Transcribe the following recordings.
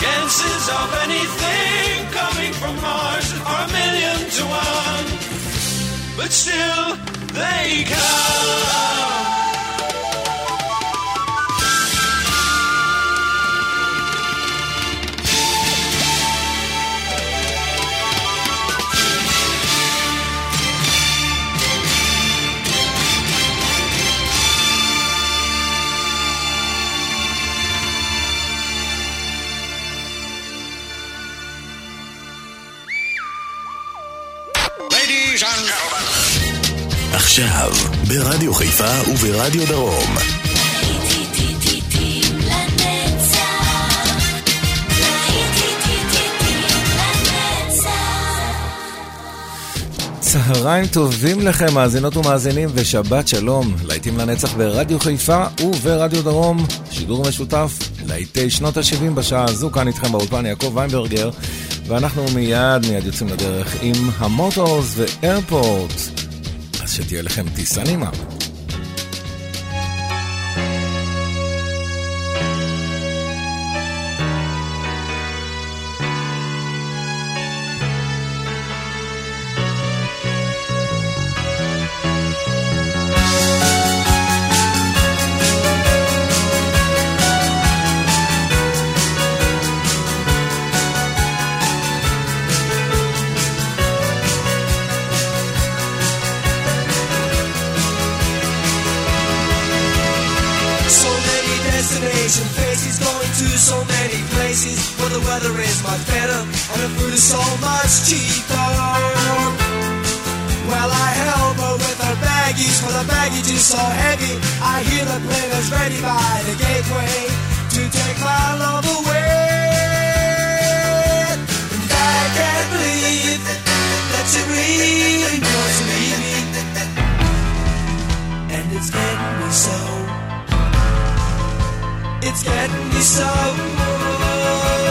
chances of anything coming from Mars are a million to one, but still they come. עכשיו, ברדיו חיפה וברדיו דרום. צהריים טובים לכם, מאזינות ומאזינים, ושבת שלום. להיטים לנצח ברדיו חיפה וברדיו דרום, שידור משותף להיטי שנות ה-70 בשעה הזו, כאן איתכם באולפן יעקב ויינברגר, ואנחנו מיד מיד יוצאים לדרך עם המוטורס ואיירפורט. שתהיה לכם טיסה נעימה. Destination faces going to so many places where the weather is much better and the food is so much cheaper. Well, I help her with her baggage, for the baggage is so heavy. I hear the plane is ready by the gateway to take my love away. And I can't believe that she really wants to leave me. And it's getting me so. It's getting me so.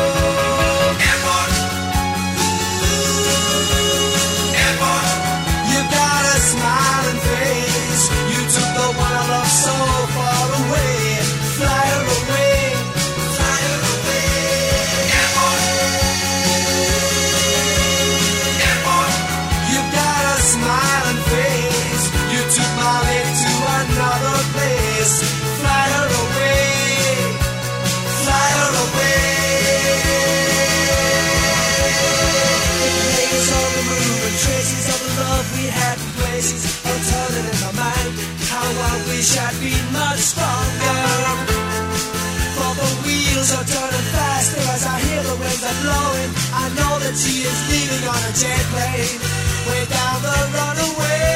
Are turning faster as I hear the winds are blowing. I know that she is leaving on a jet plane, way down the runaway.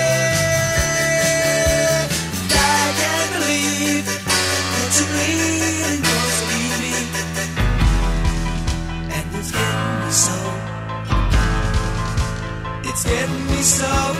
I can't believe that you really wants to leave me, and it's getting me so. It's getting me so.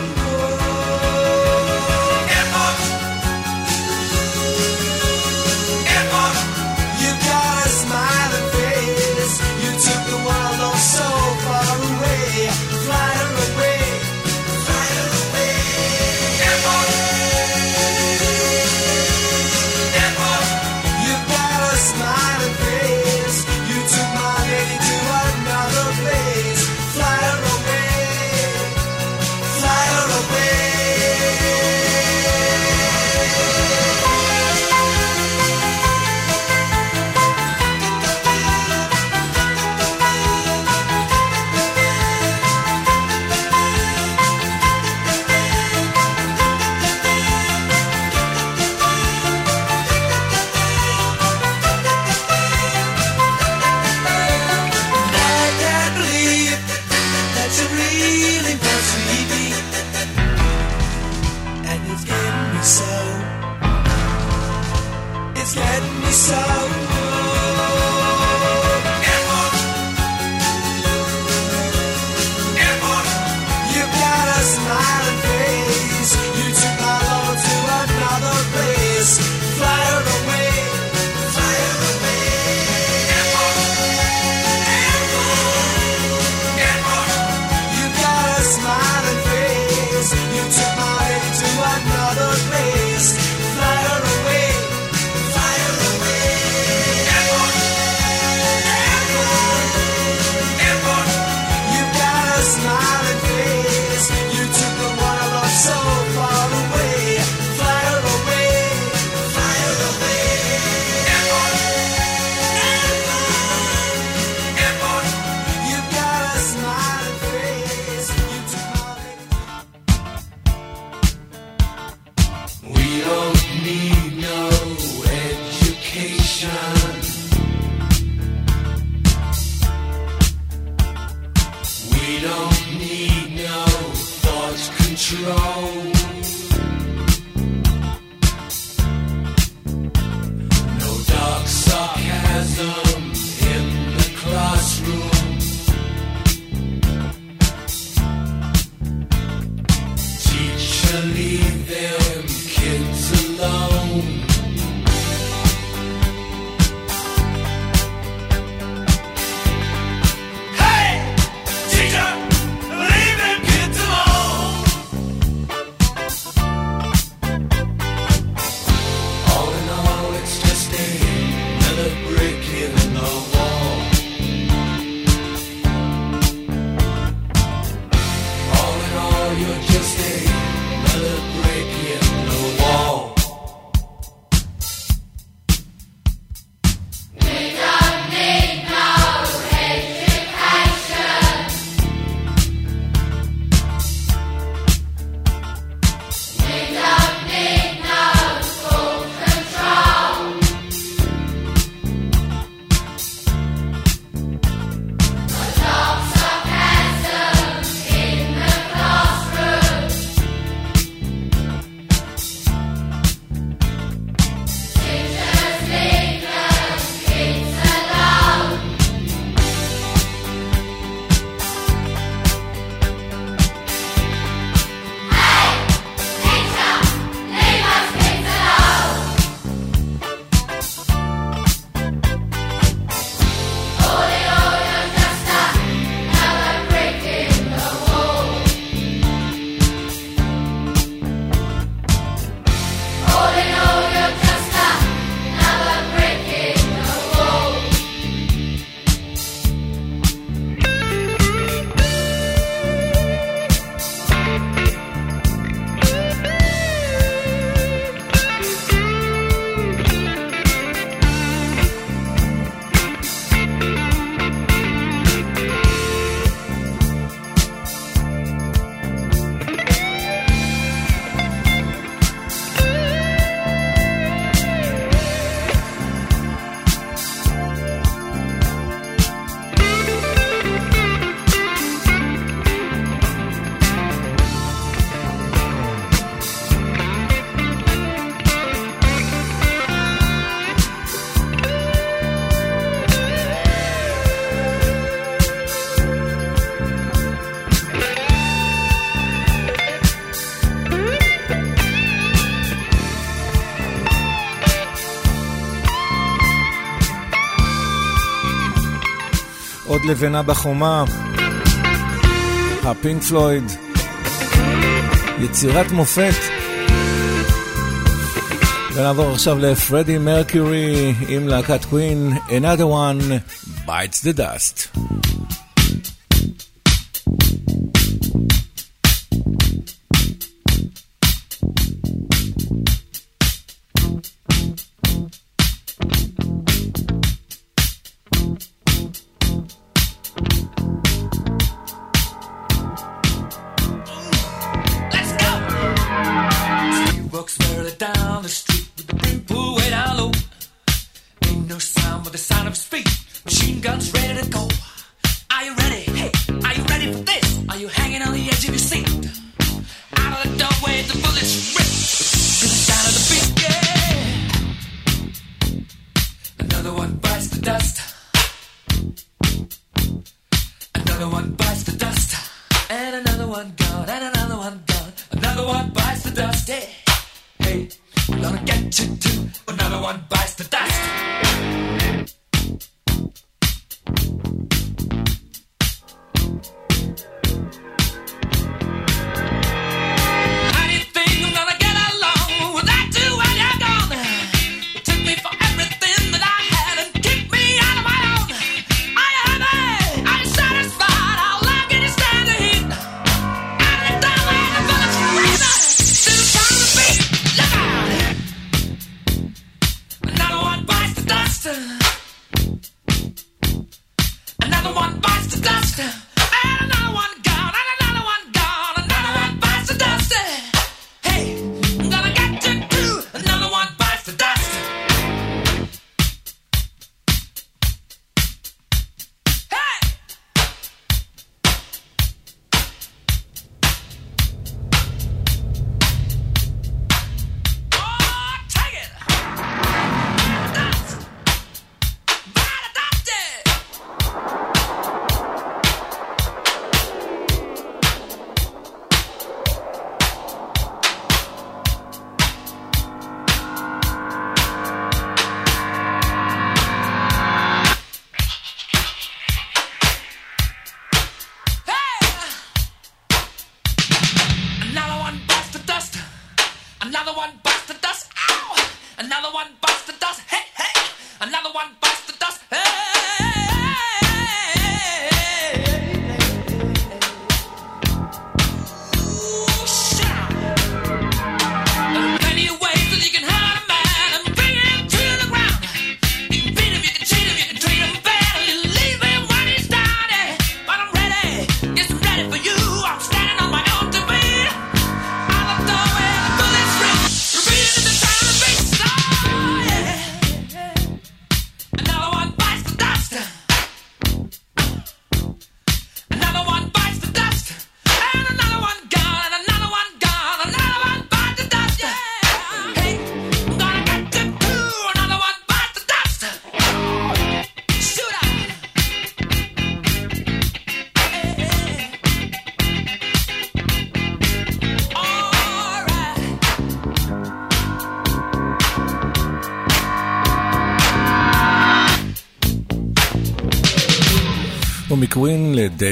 עוד לבנה בחומה, הפינק פלויד, יצירת מופת. ונעבור עכשיו לפרדי מרקיורי עם להקת קווין, Another one bites the dust.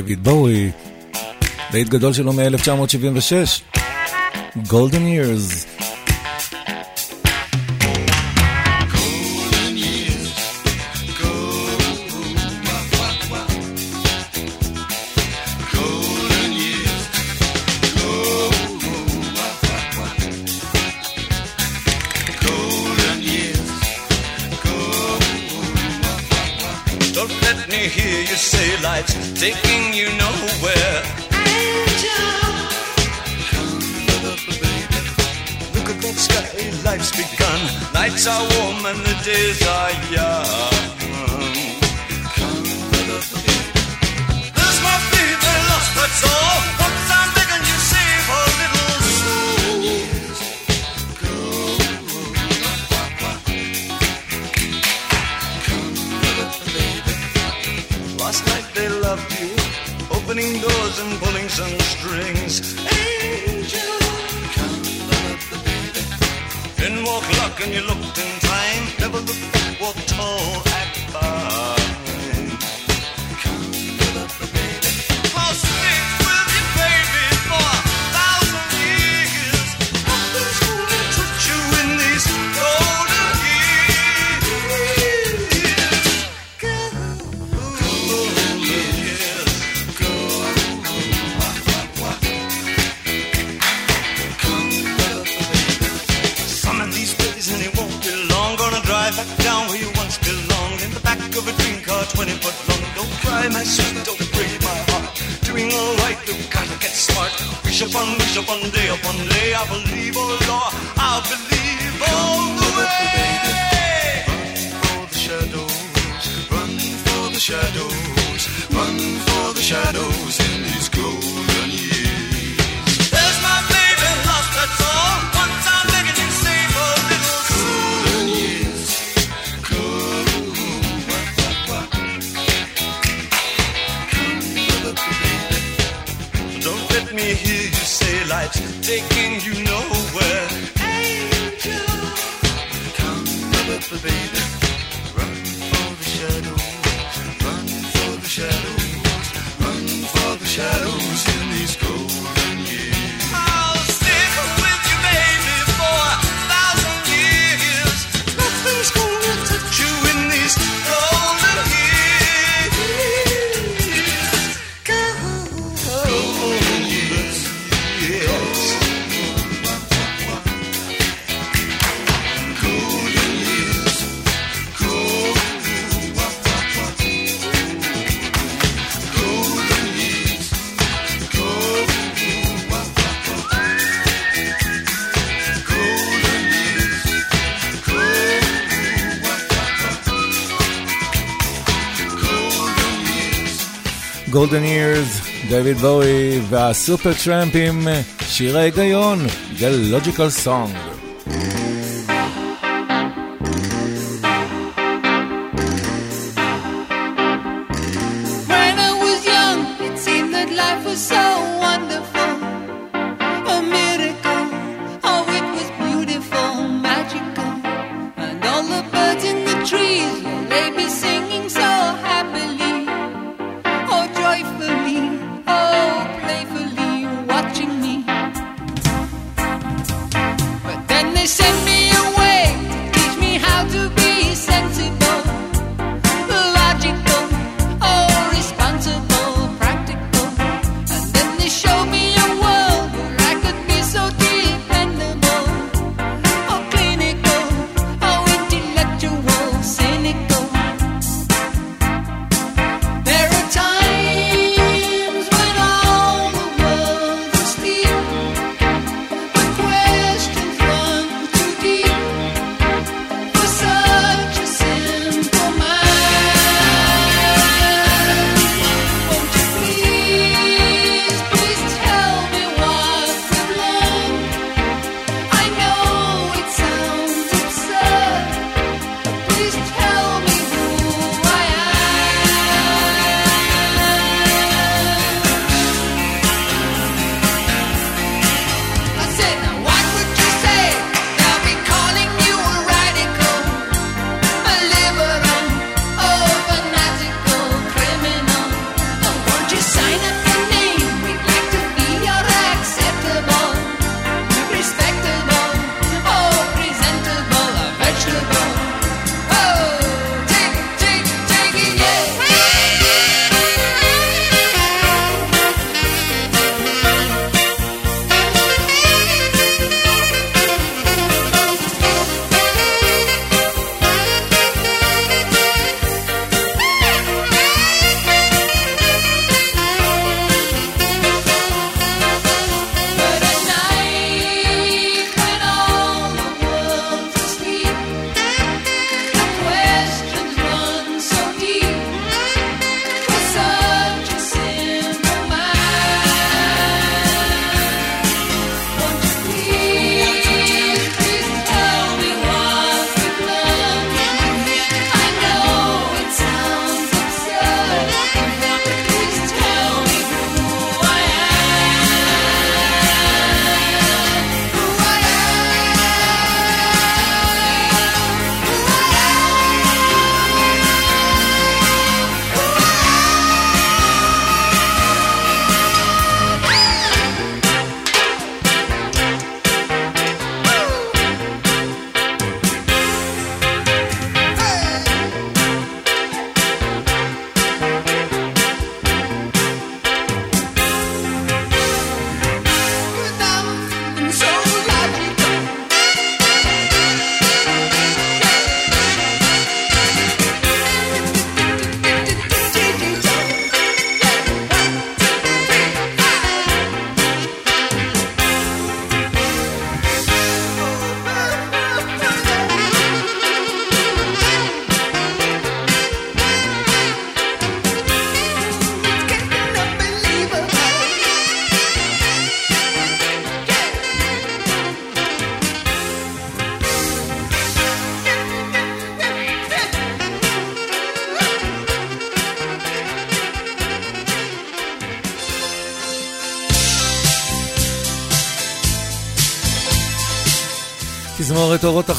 דייוויד בואי, דייט גדול שלו מ-1976, Golden Years. like they loved you, opening doors and pulling some strings. Angel, come love the baby. Then walk luck and you looked in time. Never look back, walk tall, act far. So one day upon day I believe, oh Lord, I believe all the way. Run for the shadows, run for the shadows, run for the shadows. taking you Golden Years, דויד בואי והסופר טראמפ עם שיר ההיגיון, The Logical Song.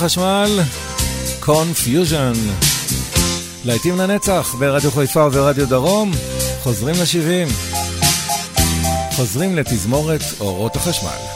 החשמל, Confusion. להיטים לנצח ברדיו חיפה וברדיו דרום, חוזרים ל-70. חוזרים לתזמורת אורות החשמל.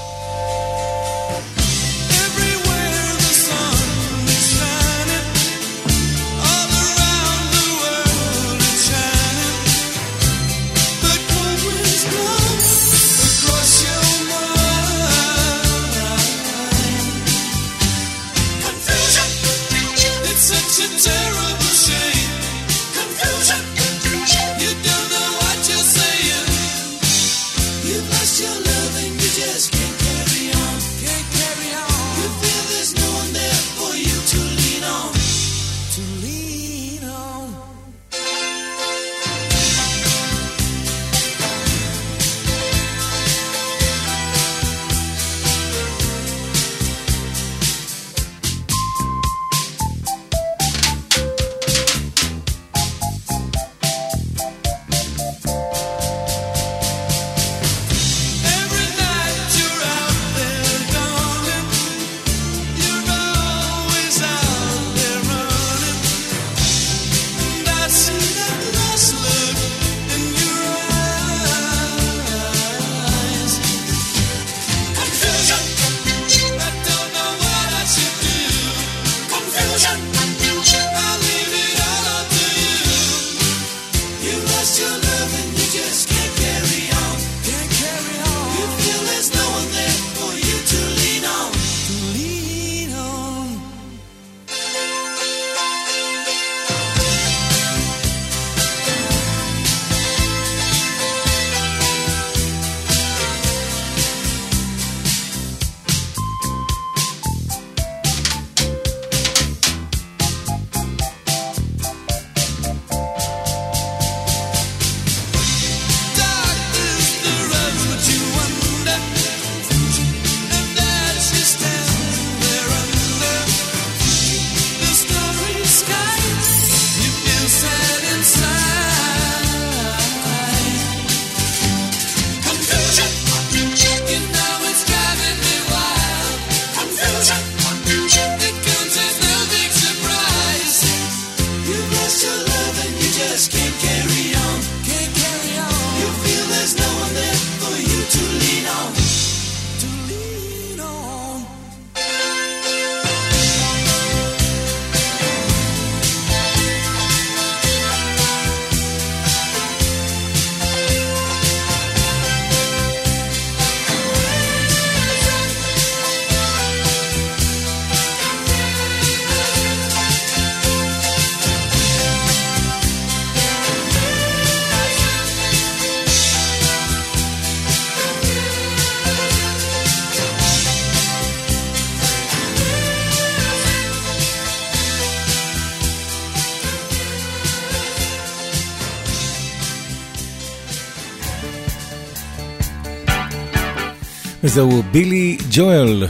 וזהו בילי ג'ואל,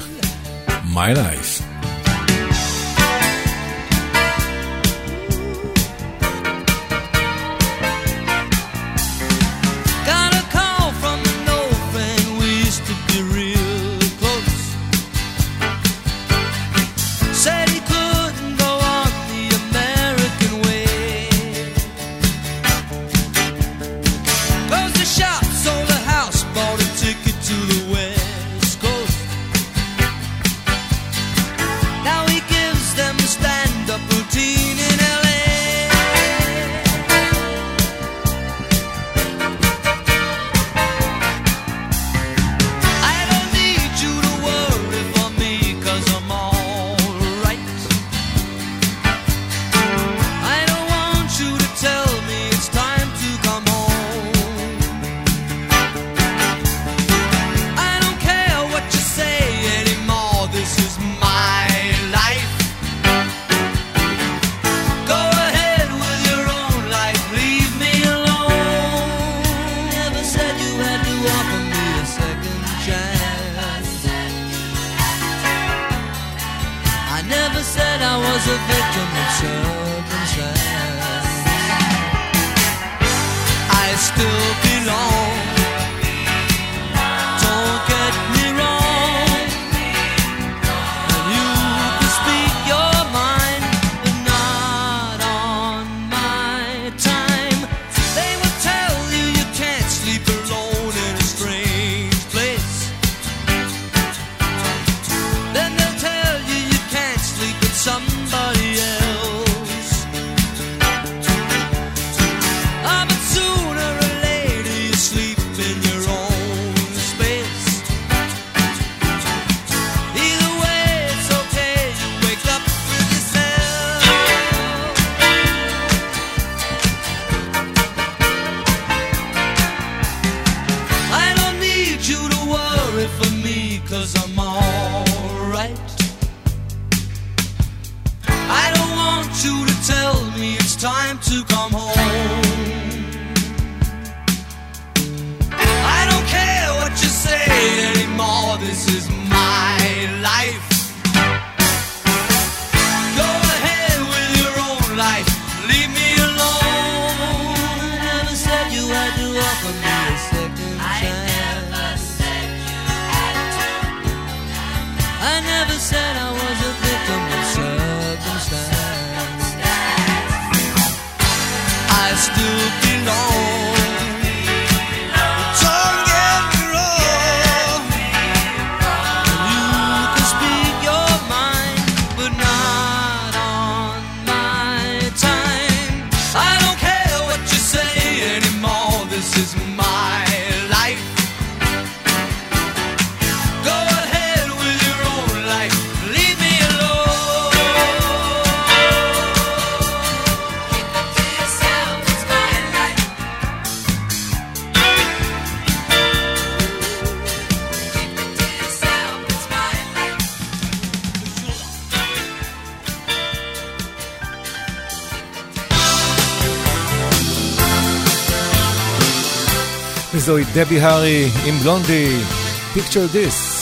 My Life. זוהי דבי הארי עם בלונדי, picture this.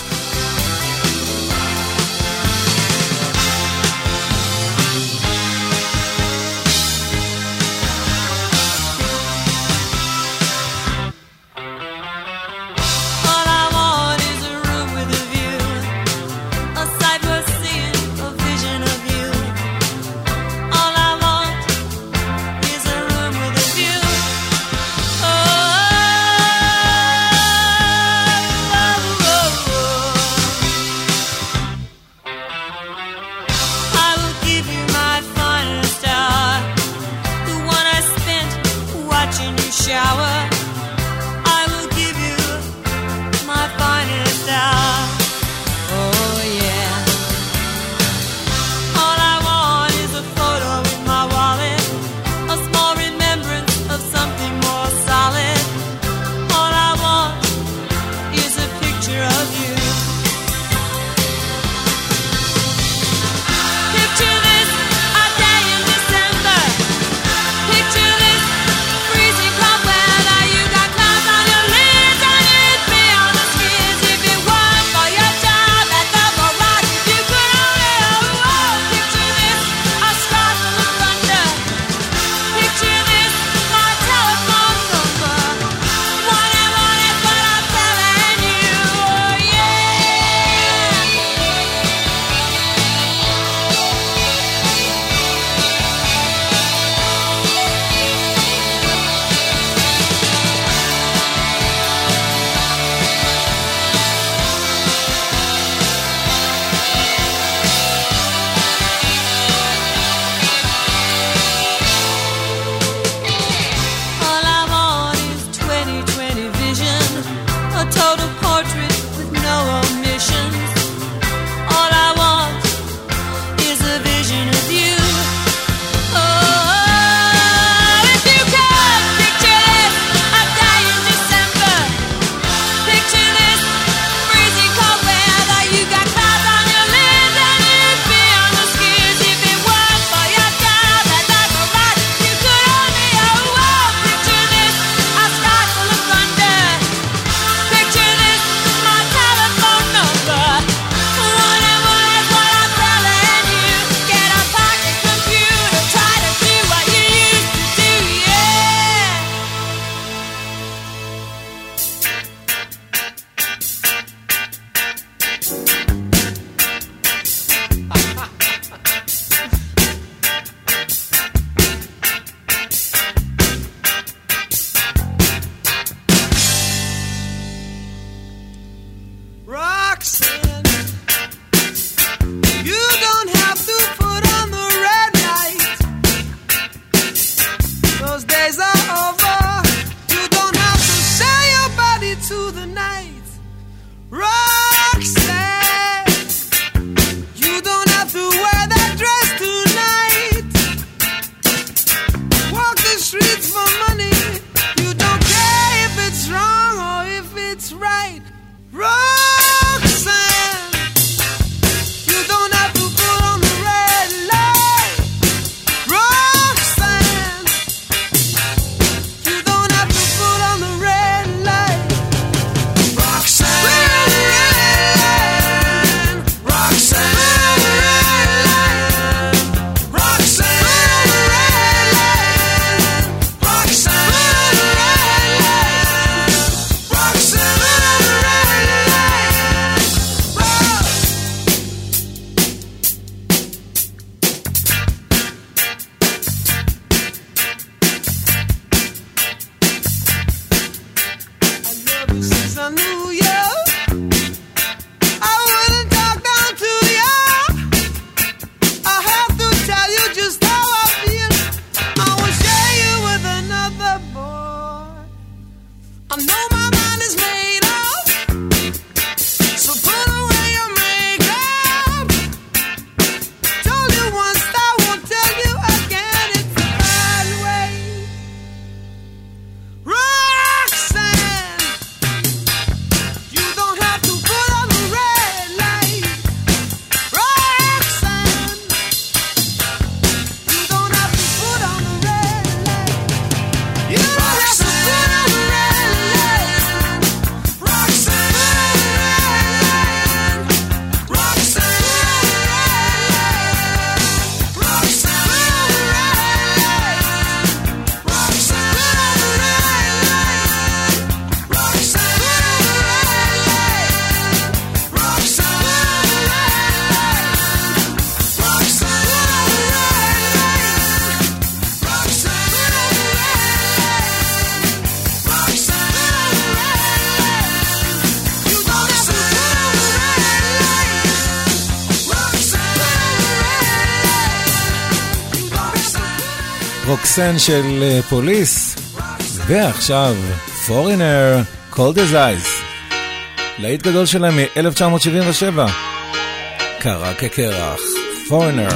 סן של אה, פוליס, ועכשיו פורינר, Cold as Eyes, להיט גדול שלהם מ-1977, קרה כקרח, פורינר.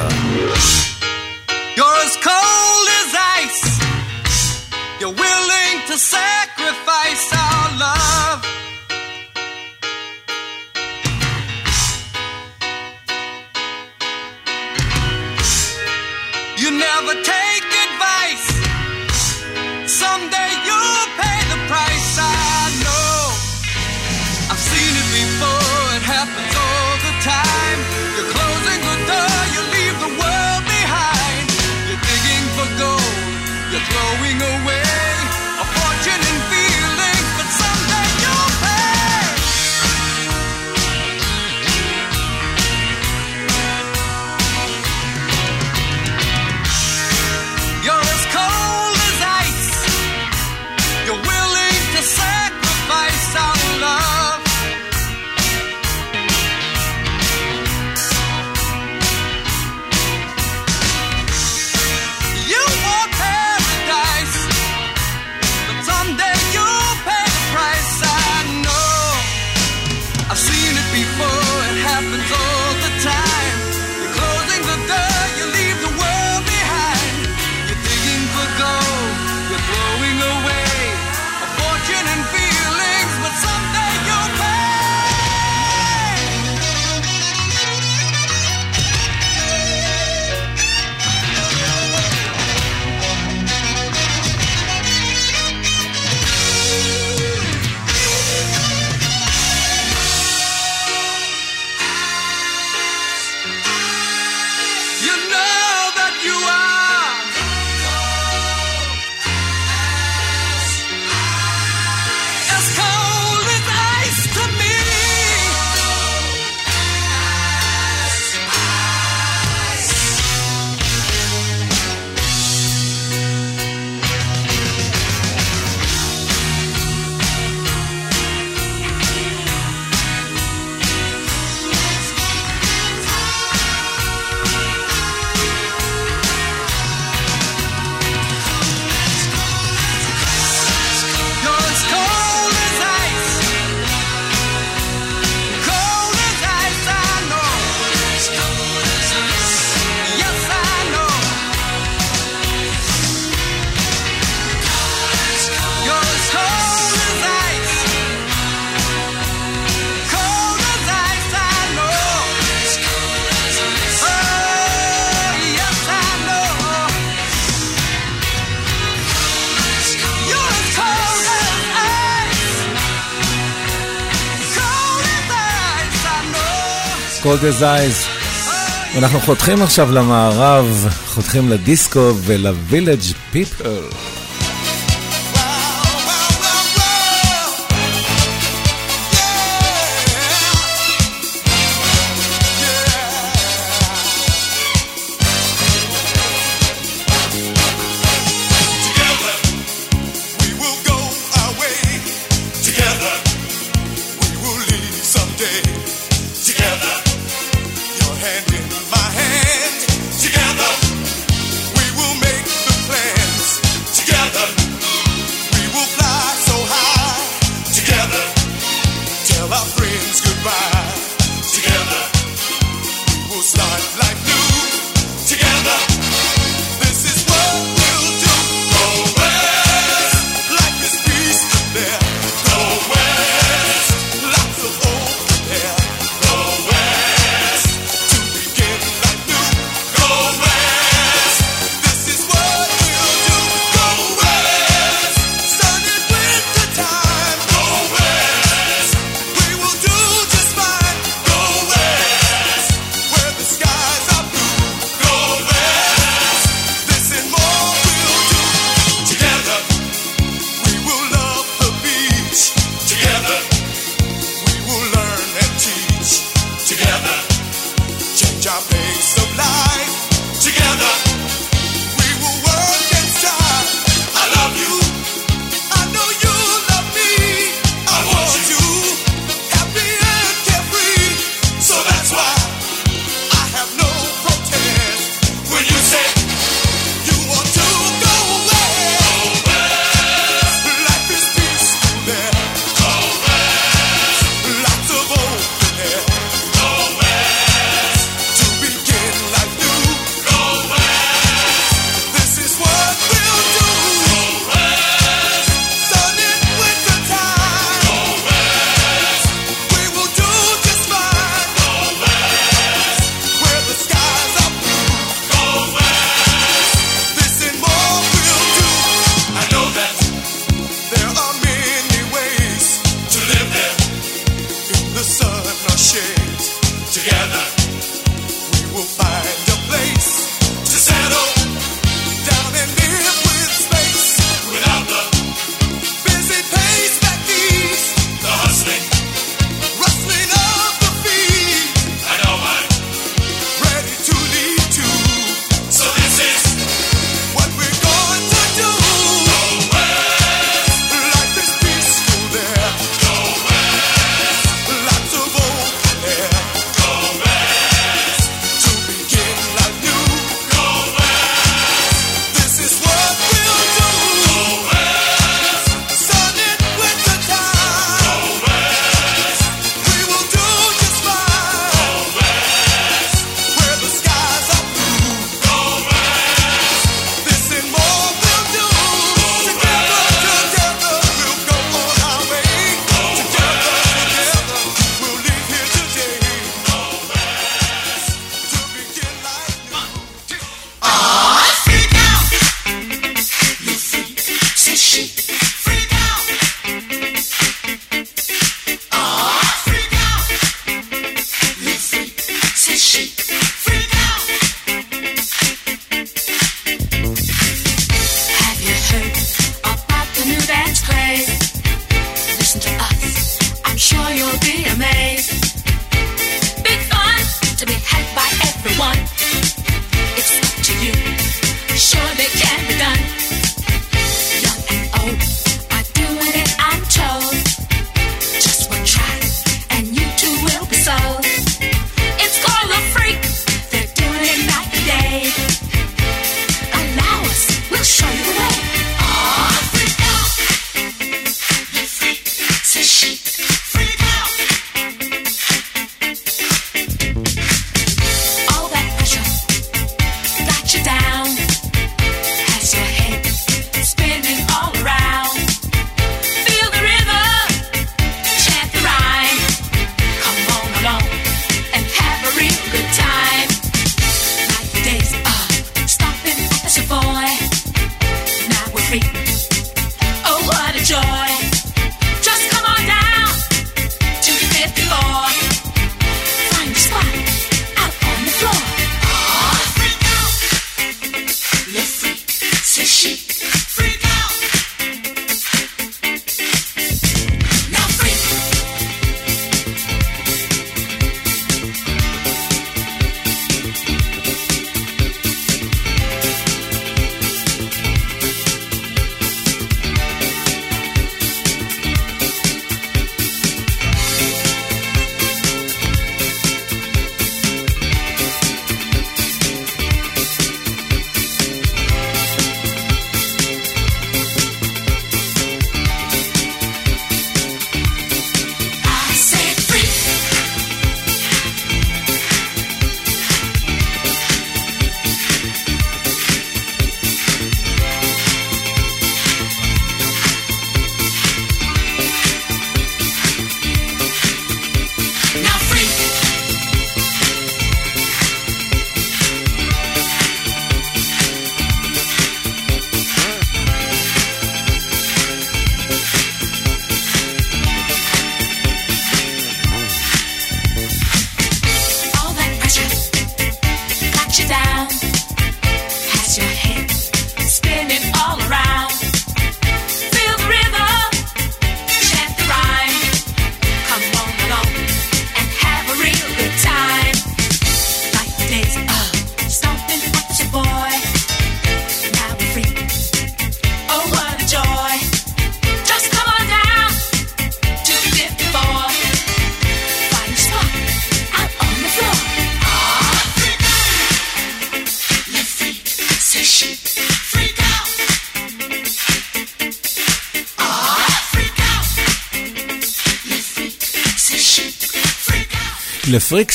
Going away. A fortune in Cold as Eyes. אנחנו חותכים עכשיו למערב, חותכים לדיסקו ולווילג' פיפל.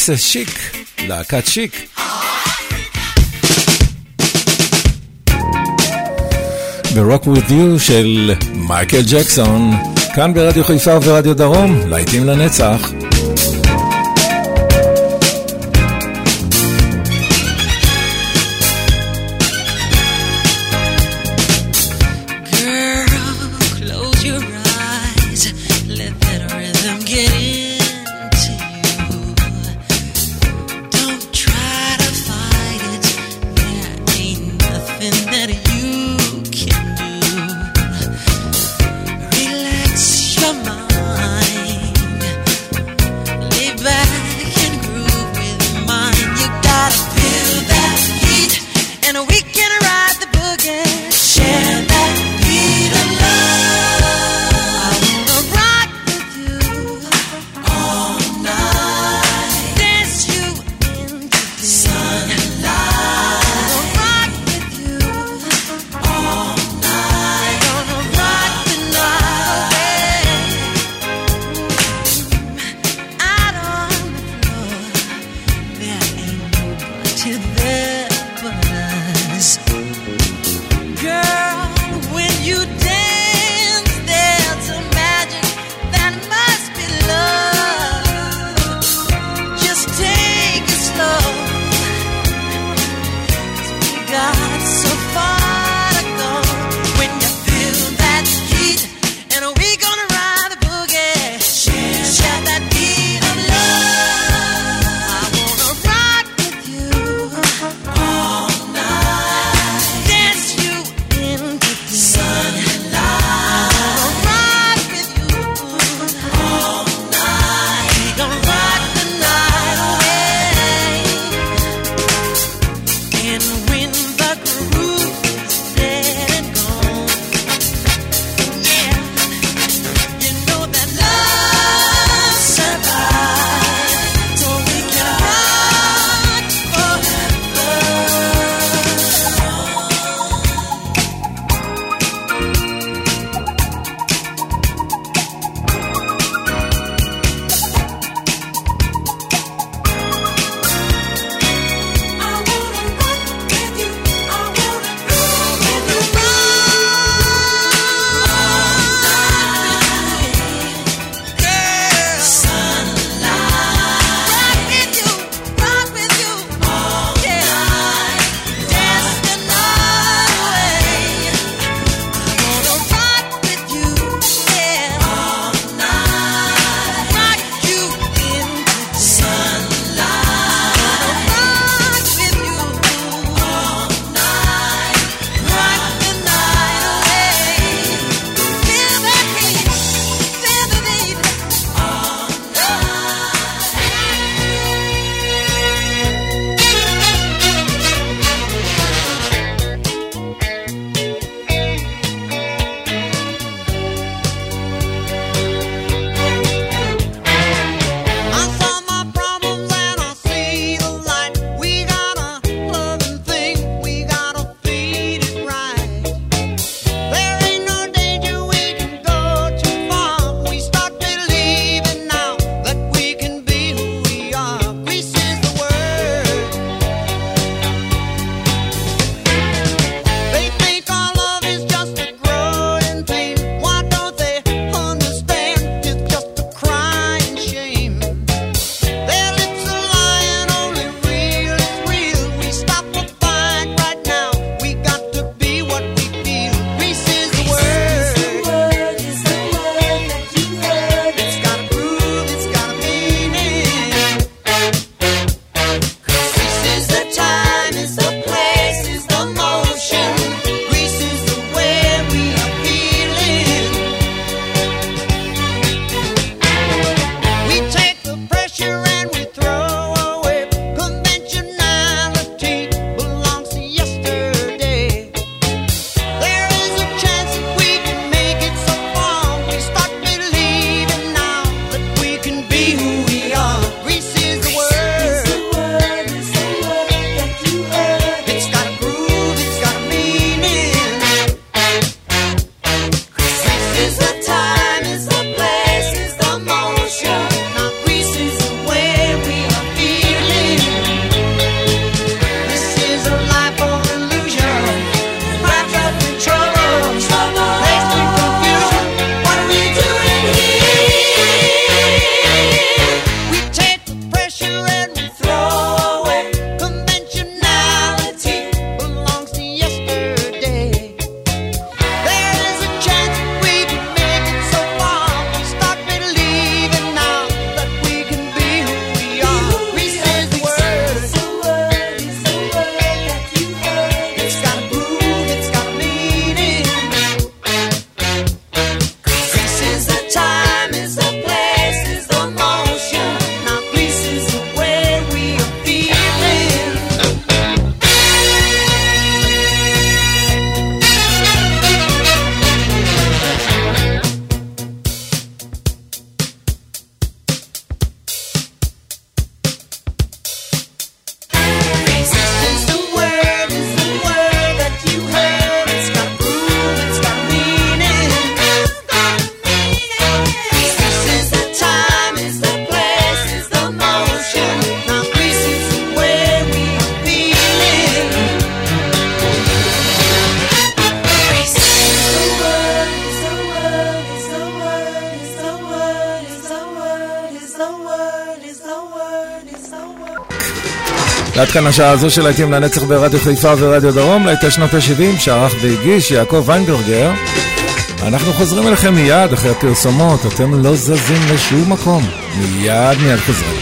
לפריקס שיק, להקת שיק. ב-Rock with You של מייקל ג'קסון, כאן ברדיו חיפה וברדיו דרום, להיטים לנצח. כאן השעה הזו של להיטים לנצח ברדיו חיפה ורדיו דרום, להיטי שנות ה-70, שערך והגיש יעקב ויינברגר. אנחנו חוזרים אליכם מיד אחרי הפרסומות, אתם לא זזים לשום מקום. מיד מיד חוזרים.